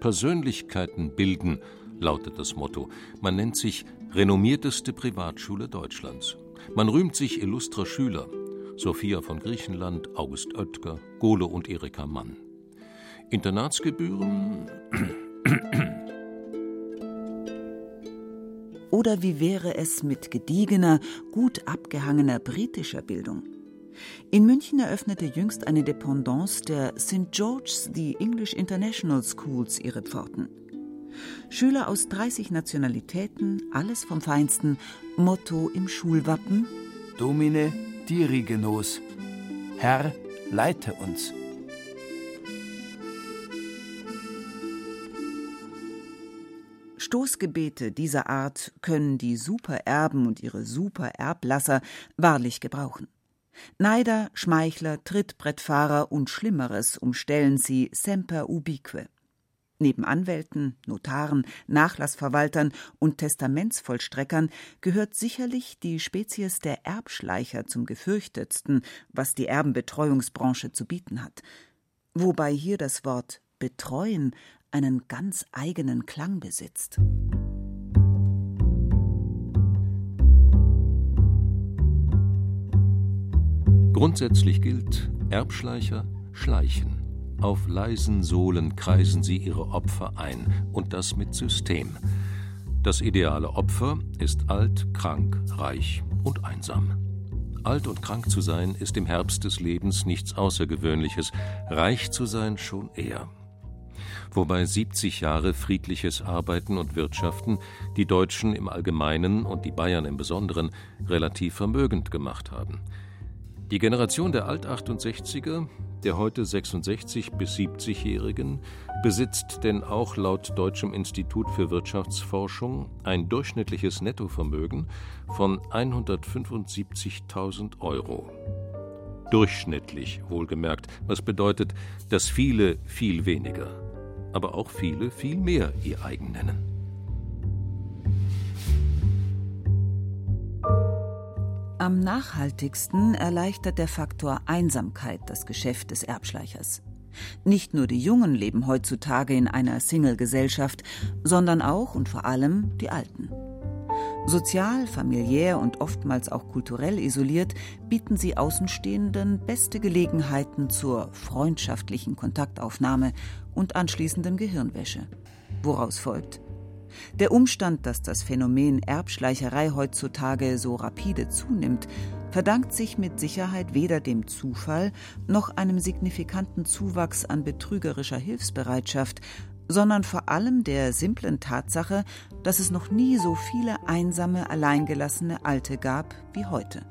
Persönlichkeiten bilden, lautet das Motto. Man nennt sich renommierteste Privatschule Deutschlands. Man rühmt sich illustrer Schüler. Sophia von Griechenland, August Oetker, Gole und Erika Mann. Internatsgebühren Oder wie wäre es mit gediegener, gut abgehangener britischer Bildung? In München eröffnete jüngst eine Dependance der St. George's The English International Schools ihre Pforten. Schüler aus 30 Nationalitäten, alles vom Feinsten, Motto im Schulwappen: Domine dirige nos. Herr, leite uns. Stoßgebete dieser Art können die Supererben und ihre Supererblasser wahrlich gebrauchen. Neider, Schmeichler, Trittbrettfahrer und Schlimmeres umstellen sie semper ubique. Neben Anwälten, Notaren, Nachlassverwaltern und Testamentsvollstreckern gehört sicherlich die Spezies der Erbschleicher zum gefürchtetsten, was die Erbenbetreuungsbranche zu bieten hat. Wobei hier das Wort betreuen einen ganz eigenen Klang besitzt. Grundsätzlich gilt, Erbschleicher schleichen. Auf leisen Sohlen kreisen sie ihre Opfer ein, und das mit System. Das ideale Opfer ist alt, krank, reich und einsam. Alt und krank zu sein ist im Herbst des Lebens nichts Außergewöhnliches, reich zu sein schon eher wobei 70 Jahre friedliches Arbeiten und Wirtschaften die Deutschen im Allgemeinen und die Bayern im Besonderen relativ vermögend gemacht haben. Die Generation der Alt-68er, der heute 66 bis 70-Jährigen, besitzt denn auch laut Deutschem Institut für Wirtschaftsforschung ein durchschnittliches Nettovermögen von 175.000 Euro. Durchschnittlich wohlgemerkt, was bedeutet, dass viele viel weniger aber auch viele viel mehr ihr eigen nennen. Am nachhaltigsten erleichtert der Faktor Einsamkeit das Geschäft des Erbschleichers. Nicht nur die Jungen leben heutzutage in einer Single-Gesellschaft, sondern auch und vor allem die Alten. Sozial, familiär und oftmals auch kulturell isoliert bieten sie Außenstehenden beste Gelegenheiten zur freundschaftlichen Kontaktaufnahme und anschließenden Gehirnwäsche. Woraus folgt? Der Umstand, dass das Phänomen Erbschleicherei heutzutage so rapide zunimmt, verdankt sich mit Sicherheit weder dem Zufall noch einem signifikanten Zuwachs an betrügerischer Hilfsbereitschaft, sondern vor allem der simplen Tatsache, dass es noch nie so viele einsame, alleingelassene Alte gab wie heute.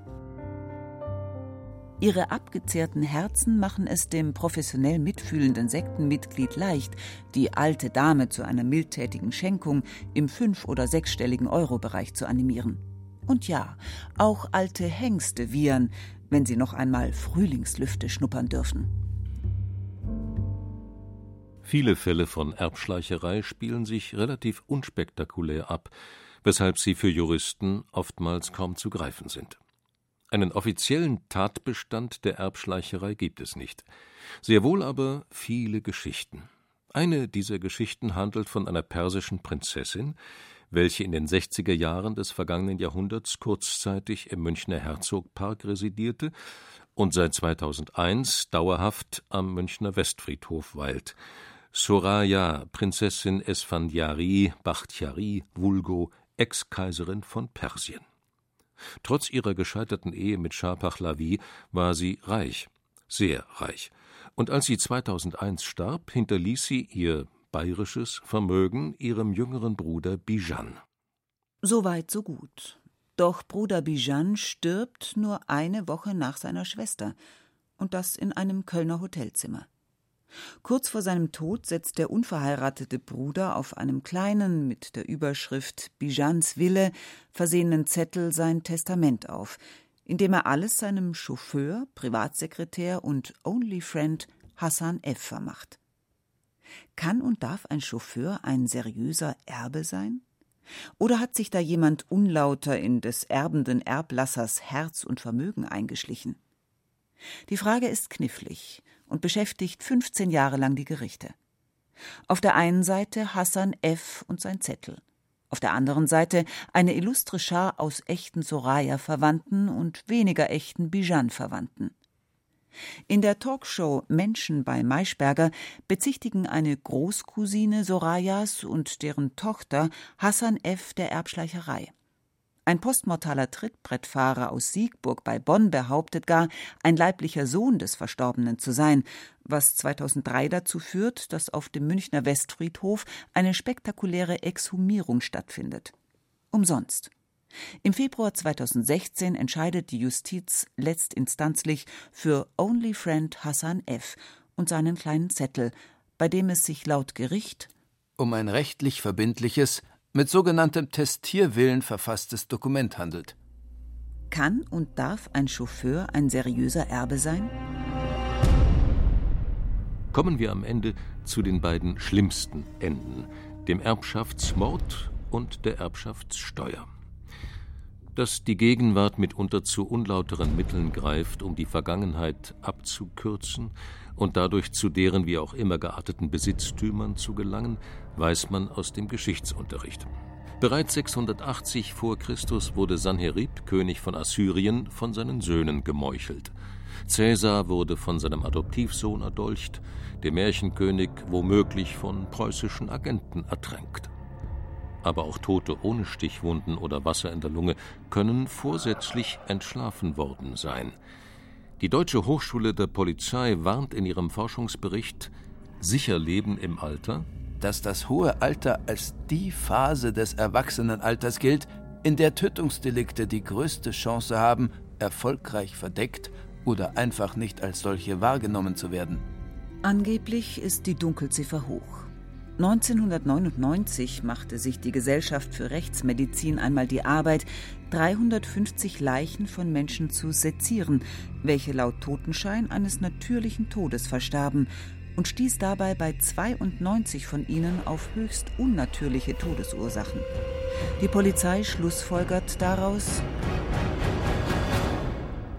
Ihre abgezehrten Herzen machen es dem professionell mitfühlenden Sektenmitglied leicht, die alte Dame zu einer mildtätigen Schenkung im fünf- oder sechsstelligen Euro-Bereich zu animieren. Und ja, auch alte Hengste wiehern, wenn sie noch einmal Frühlingslüfte schnuppern dürfen. Viele Fälle von Erbschleicherei spielen sich relativ unspektakulär ab, weshalb sie für Juristen oftmals kaum zu greifen sind. Einen offiziellen Tatbestand der Erbschleicherei gibt es nicht, sehr wohl aber viele Geschichten. Eine dieser Geschichten handelt von einer persischen Prinzessin, welche in den 60er Jahren des vergangenen Jahrhunderts kurzzeitig im Münchner Herzogpark residierte und seit 2001 dauerhaft am Münchner Westfriedhof weilt. Soraya, Prinzessin Esfandiari Bakhtiari, vulgo Ex-Kaiserin von Persien. Trotz ihrer gescheiterten Ehe mit Schah Pahlavi war sie reich, sehr reich. Und als sie 2001 starb, hinterließ sie ihr bayerisches Vermögen ihrem jüngeren Bruder Bijan. Soweit so gut. Doch Bruder Bijan stirbt nur eine Woche nach seiner Schwester, und das in einem Kölner Hotelzimmer. Kurz vor seinem Tod setzt der unverheiratete Bruder auf einem kleinen, mit der Überschrift Bijans Wille versehenen Zettel sein Testament auf, in dem er alles seinem Chauffeur, Privatsekretär und Only Friend Hassan F. vermacht. Kann und darf ein Chauffeur ein seriöser Erbe sein? Oder hat sich da jemand unlauter in des erbenden Erblassers Herz und Vermögen eingeschlichen? Die Frage ist knifflig und beschäftigt 15 Jahre lang die Gerichte. Auf der einen Seite Hassan F. und sein Zettel. Auf der anderen Seite eine illustre Schar aus echten Soraya-Verwandten und weniger echten Bijan-Verwandten. In der Talkshow Menschen bei Maischberger bezichtigen eine Großcousine Sorayas und deren Tochter Hassan F. der Erbschleicherei. Ein postmortaler Trittbrettfahrer aus Siegburg bei Bonn behauptet gar, ein leiblicher Sohn des Verstorbenen zu sein, was 2003 dazu führt, dass auf dem Münchner Westfriedhof eine spektakuläre Exhumierung stattfindet. Umsonst. Im Februar 2016 entscheidet die Justiz letztinstanzlich für Only Friend Hassan F. und seinen kleinen Zettel, bei dem es sich laut Gericht um ein rechtlich verbindliches, mit sogenanntem Testierwillen verfasstes Dokument handelt. Kann und darf ein Chauffeur ein seriöser Erbe sein? Kommen wir am Ende zu den beiden schlimmsten Enden, dem Erbschaftsmord und der Erbschaftssteuer dass die Gegenwart mitunter zu unlauteren Mitteln greift, um die Vergangenheit abzukürzen und dadurch zu deren wie auch immer gearteten Besitztümern zu gelangen, weiß man aus dem Geschichtsunterricht. Bereits 680 vor Christus wurde Sanherib, König von Assyrien, von seinen Söhnen gemeuchelt. Cäsar wurde von seinem Adoptivsohn erdolcht, der Märchenkönig womöglich von preußischen Agenten ertränkt aber auch Tote ohne Stichwunden oder Wasser in der Lunge können vorsätzlich entschlafen worden sein. Die Deutsche Hochschule der Polizei warnt in ihrem Forschungsbericht Sicher Leben im Alter, dass das hohe Alter als die Phase des Erwachsenenalters gilt, in der Tötungsdelikte die größte Chance haben, erfolgreich verdeckt oder einfach nicht als solche wahrgenommen zu werden. Angeblich ist die Dunkelziffer hoch. 1999 machte sich die Gesellschaft für Rechtsmedizin einmal die Arbeit, 350 Leichen von Menschen zu sezieren, welche laut Totenschein eines natürlichen Todes verstarben, und stieß dabei bei 92 von ihnen auf höchst unnatürliche Todesursachen. Die Polizei schlussfolgert daraus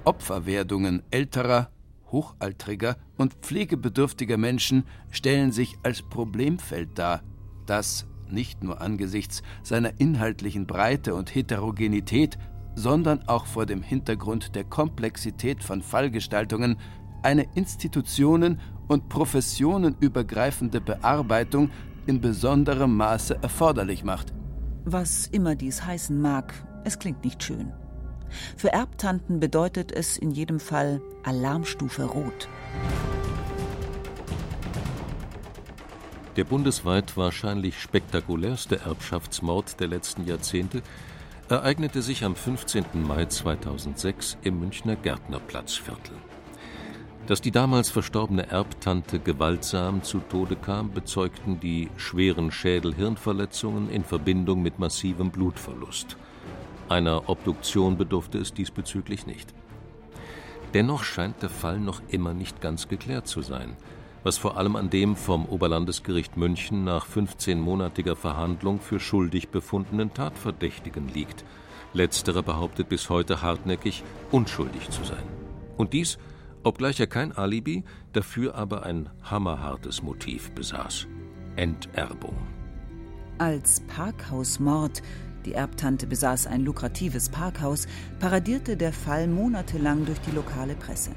Opferwerdungen älterer, hochaltriger und pflegebedürftiger Menschen stellen sich als Problemfeld dar, das nicht nur angesichts seiner inhaltlichen Breite und Heterogenität, sondern auch vor dem Hintergrund der Komplexität von Fallgestaltungen eine Institutionen und professionenübergreifende Bearbeitung in besonderem Maße erforderlich macht. Was immer dies heißen mag, es klingt nicht schön. Für Erbtanten bedeutet es in jedem Fall Alarmstufe Rot. Der bundesweit wahrscheinlich spektakulärste Erbschaftsmord der letzten Jahrzehnte ereignete sich am 15. Mai 2006 im Münchner Gärtnerplatzviertel. Dass die damals verstorbene Erbtante gewaltsam zu Tode kam, bezeugten die schweren Schädel-Hirnverletzungen in Verbindung mit massivem Blutverlust. Einer Obduktion bedurfte es diesbezüglich nicht. Dennoch scheint der Fall noch immer nicht ganz geklärt zu sein, was vor allem an dem vom Oberlandesgericht München nach 15-monatiger Verhandlung für schuldig befundenen Tatverdächtigen liegt. Letzterer behauptet bis heute hartnäckig, unschuldig zu sein. Und dies, obgleich er kein Alibi, dafür aber ein hammerhartes Motiv besaß: Enterbung. Als Parkhausmord die Erbtante besaß ein lukratives Parkhaus, paradierte der Fall monatelang durch die lokale Presse.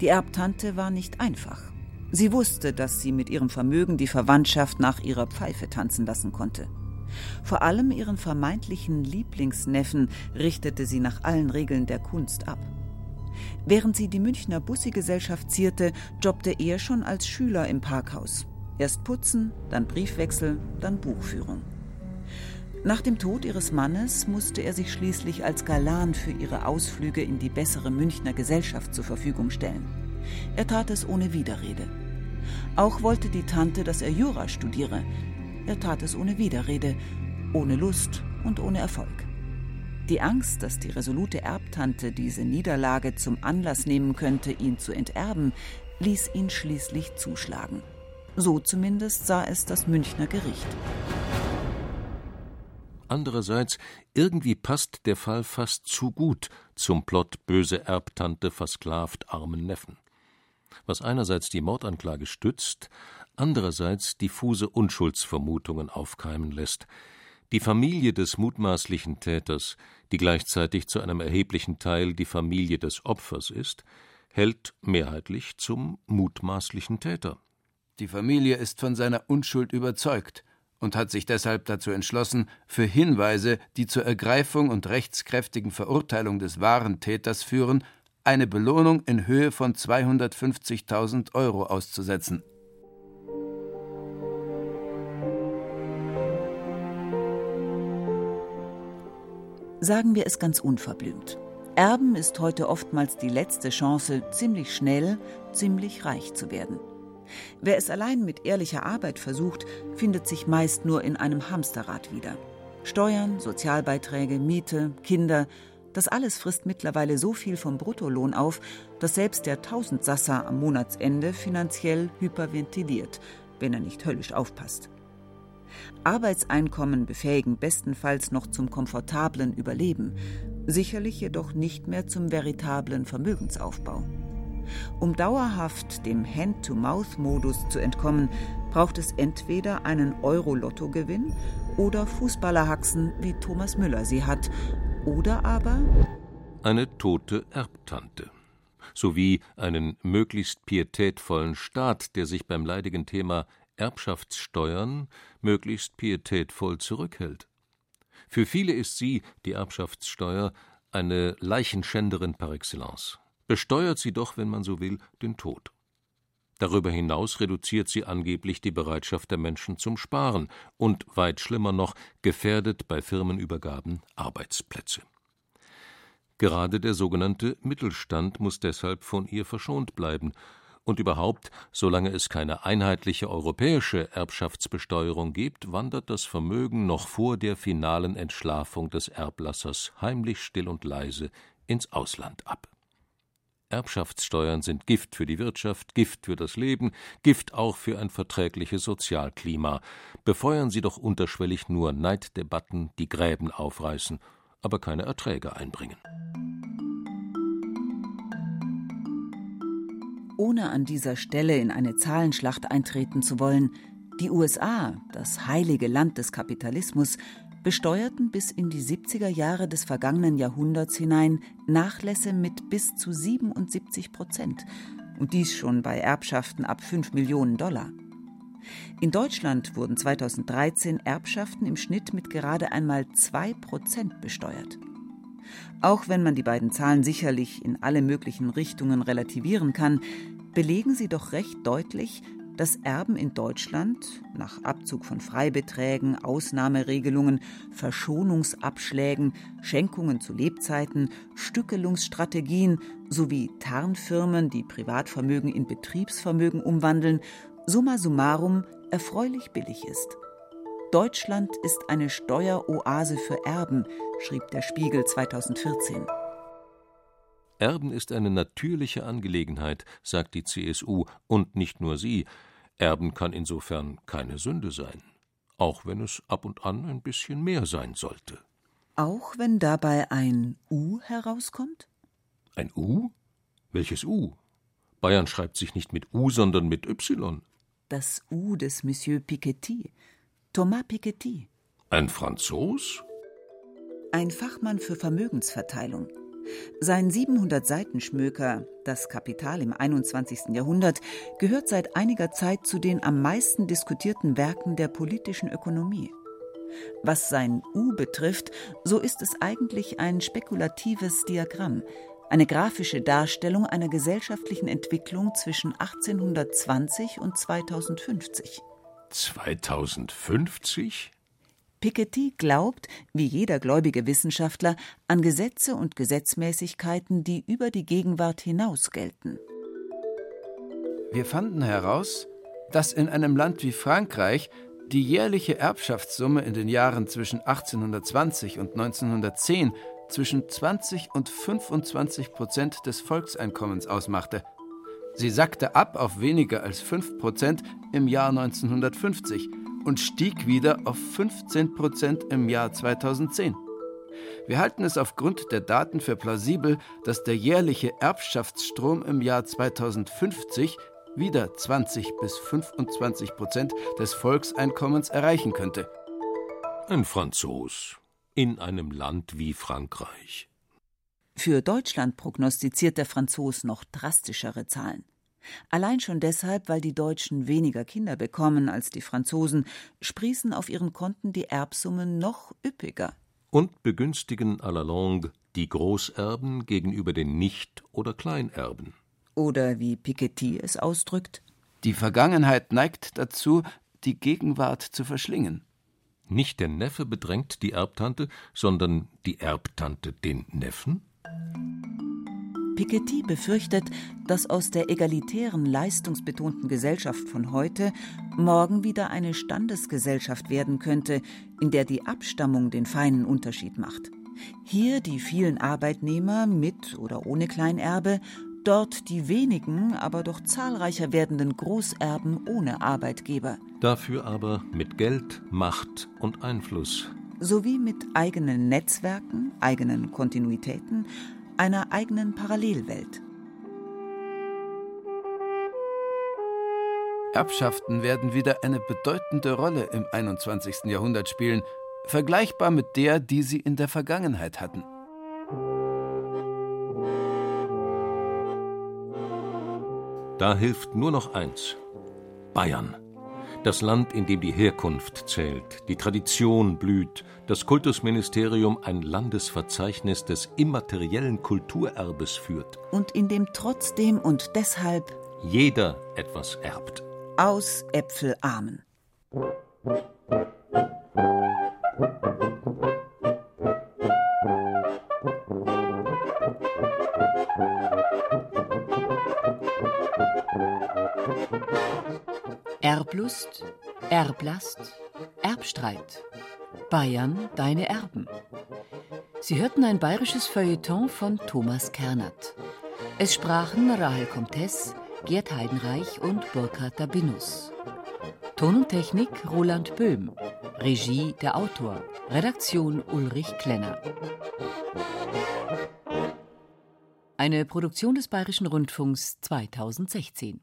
Die Erbtante war nicht einfach. Sie wusste, dass sie mit ihrem Vermögen die Verwandtschaft nach ihrer Pfeife tanzen lassen konnte. Vor allem ihren vermeintlichen Lieblingsneffen richtete sie nach allen Regeln der Kunst ab. Während sie die Münchner Bussi-Gesellschaft zierte, jobbte er schon als Schüler im Parkhaus. Erst putzen, dann Briefwechsel, dann Buchführung. Nach dem Tod ihres Mannes musste er sich schließlich als Galan für ihre Ausflüge in die bessere Münchner Gesellschaft zur Verfügung stellen. Er tat es ohne Widerrede. Auch wollte die Tante, dass er Jura studiere. Er tat es ohne Widerrede, ohne Lust und ohne Erfolg. Die Angst, dass die resolute Erbtante diese Niederlage zum Anlass nehmen könnte, ihn zu enterben, ließ ihn schließlich zuschlagen. So zumindest sah es das Münchner Gericht. Andererseits, irgendwie passt der Fall fast zu gut zum Plot böse Erbtante versklavt armen Neffen. Was einerseits die Mordanklage stützt, andererseits diffuse Unschuldsvermutungen aufkeimen lässt. Die Familie des mutmaßlichen Täters, die gleichzeitig zu einem erheblichen Teil die Familie des Opfers ist, hält mehrheitlich zum mutmaßlichen Täter. Die Familie ist von seiner Unschuld überzeugt und hat sich deshalb dazu entschlossen, für Hinweise, die zur Ergreifung und rechtskräftigen Verurteilung des wahren Täters führen, eine Belohnung in Höhe von 250.000 Euro auszusetzen. Sagen wir es ganz unverblümt. Erben ist heute oftmals die letzte Chance, ziemlich schnell, ziemlich reich zu werden. Wer es allein mit ehrlicher Arbeit versucht, findet sich meist nur in einem Hamsterrad wieder. Steuern, Sozialbeiträge, Miete, Kinder, das alles frisst mittlerweile so viel vom Bruttolohn auf, dass selbst der Tausendsasser am Monatsende finanziell hyperventiliert, wenn er nicht höllisch aufpasst. Arbeitseinkommen befähigen bestenfalls noch zum komfortablen Überleben, sicherlich jedoch nicht mehr zum veritablen Vermögensaufbau. Um dauerhaft dem Hand-to-Mouth-Modus zu entkommen, braucht es entweder einen Euro-Lotto-Gewinn oder Fußballerhaxen, wie Thomas Müller sie hat, oder aber eine tote Erbtante sowie einen möglichst pietätvollen Staat, der sich beim leidigen Thema Erbschaftssteuern möglichst pietätvoll zurückhält. Für viele ist sie, die Erbschaftssteuer, eine Leichenschänderin par excellence besteuert sie doch, wenn man so will, den Tod. Darüber hinaus reduziert sie angeblich die Bereitschaft der Menschen zum Sparen und, weit schlimmer noch, gefährdet bei Firmenübergaben Arbeitsplätze. Gerade der sogenannte Mittelstand muss deshalb von ihr verschont bleiben, und überhaupt, solange es keine einheitliche europäische Erbschaftsbesteuerung gibt, wandert das Vermögen noch vor der finalen Entschlafung des Erblassers heimlich still und leise ins Ausland ab. Erbschaftssteuern sind Gift für die Wirtschaft, Gift für das Leben, Gift auch für ein verträgliches Sozialklima. Befeuern sie doch unterschwellig nur Neiddebatten, die Gräben aufreißen, aber keine Erträge einbringen. Ohne an dieser Stelle in eine Zahlenschlacht eintreten zu wollen, die USA, das heilige Land des Kapitalismus, besteuerten bis in die 70er Jahre des vergangenen Jahrhunderts hinein Nachlässe mit bis zu 77 Prozent und dies schon bei Erbschaften ab 5 Millionen Dollar. In Deutschland wurden 2013 Erbschaften im Schnitt mit gerade einmal 2 Prozent besteuert. Auch wenn man die beiden Zahlen sicherlich in alle möglichen Richtungen relativieren kann, belegen sie doch recht deutlich, dass Erben in Deutschland nach Abzug von Freibeträgen, Ausnahmeregelungen, Verschonungsabschlägen, Schenkungen zu Lebzeiten, Stückelungsstrategien sowie Tarnfirmen, die Privatvermögen in Betriebsvermögen umwandeln, summa summarum erfreulich billig ist. Deutschland ist eine Steueroase für Erben, schrieb der Spiegel 2014. Erben ist eine natürliche Angelegenheit, sagt die CSU, und nicht nur sie. Erben kann insofern keine Sünde sein, auch wenn es ab und an ein bisschen mehr sein sollte. Auch wenn dabei ein U herauskommt? Ein U? Welches U? Bayern schreibt sich nicht mit U, sondern mit Y. Das U des Monsieur Piketty. Thomas Piketty. Ein Franzos? Ein Fachmann für Vermögensverteilung. Sein 700-Seiten-Schmöker Das Kapital im 21. Jahrhundert gehört seit einiger Zeit zu den am meisten diskutierten Werken der politischen Ökonomie. Was sein U betrifft, so ist es eigentlich ein spekulatives Diagramm, eine grafische Darstellung einer gesellschaftlichen Entwicklung zwischen 1820 und 2050. 2050? Piketty glaubt, wie jeder gläubige Wissenschaftler, an Gesetze und Gesetzmäßigkeiten, die über die Gegenwart hinaus gelten. Wir fanden heraus, dass in einem Land wie Frankreich die jährliche Erbschaftssumme in den Jahren zwischen 1820 und 1910 zwischen 20 und 25 Prozent des Volkseinkommens ausmachte. Sie sackte ab auf weniger als 5 Prozent im Jahr 1950 und stieg wieder auf 15 Prozent im Jahr 2010. Wir halten es aufgrund der Daten für plausibel, dass der jährliche Erbschaftsstrom im Jahr 2050 wieder 20 bis 25 Prozent des Volkseinkommens erreichen könnte. Ein Franzos in einem Land wie Frankreich. Für Deutschland prognostiziert der Franzos noch drastischere Zahlen. Allein schon deshalb, weil die Deutschen weniger Kinder bekommen als die Franzosen, sprießen auf ihren Konten die Erbsummen noch üppiger. Und begünstigen à la longue die Großerben gegenüber den Nicht- oder Kleinerben. Oder wie Piketty es ausdrückt: Die Vergangenheit neigt dazu, die Gegenwart zu verschlingen. Nicht der Neffe bedrängt die Erbtante, sondern die Erbtante den Neffen? Piketty befürchtet, dass aus der egalitären, leistungsbetonten Gesellschaft von heute morgen wieder eine Standesgesellschaft werden könnte, in der die Abstammung den feinen Unterschied macht. Hier die vielen Arbeitnehmer mit oder ohne Kleinerbe, dort die wenigen, aber doch zahlreicher werdenden Großerben ohne Arbeitgeber. Dafür aber mit Geld, Macht und Einfluss. Sowie mit eigenen Netzwerken, eigenen Kontinuitäten, einer eigenen Parallelwelt. Erbschaften werden wieder eine bedeutende Rolle im 21. Jahrhundert spielen, vergleichbar mit der, die sie in der Vergangenheit hatten. Da hilft nur noch eins: Bayern. Das Land, in dem die Herkunft zählt, die Tradition blüht, das Kultusministerium ein Landesverzeichnis des immateriellen Kulturerbes führt. Und in dem trotzdem und deshalb jeder etwas erbt. Aus Äpfelarmen. Erblust, Erblast, Erbstreit. Bayern, deine Erben. Sie hörten ein bayerisches Feuilleton von Thomas Kernert. Es sprachen Rahel Comtesse, Gerd Heidenreich und Burkhard Dabinus. Ton und Technik Roland Böhm. Regie der Autor. Redaktion Ulrich Klenner. Eine Produktion des Bayerischen Rundfunks 2016.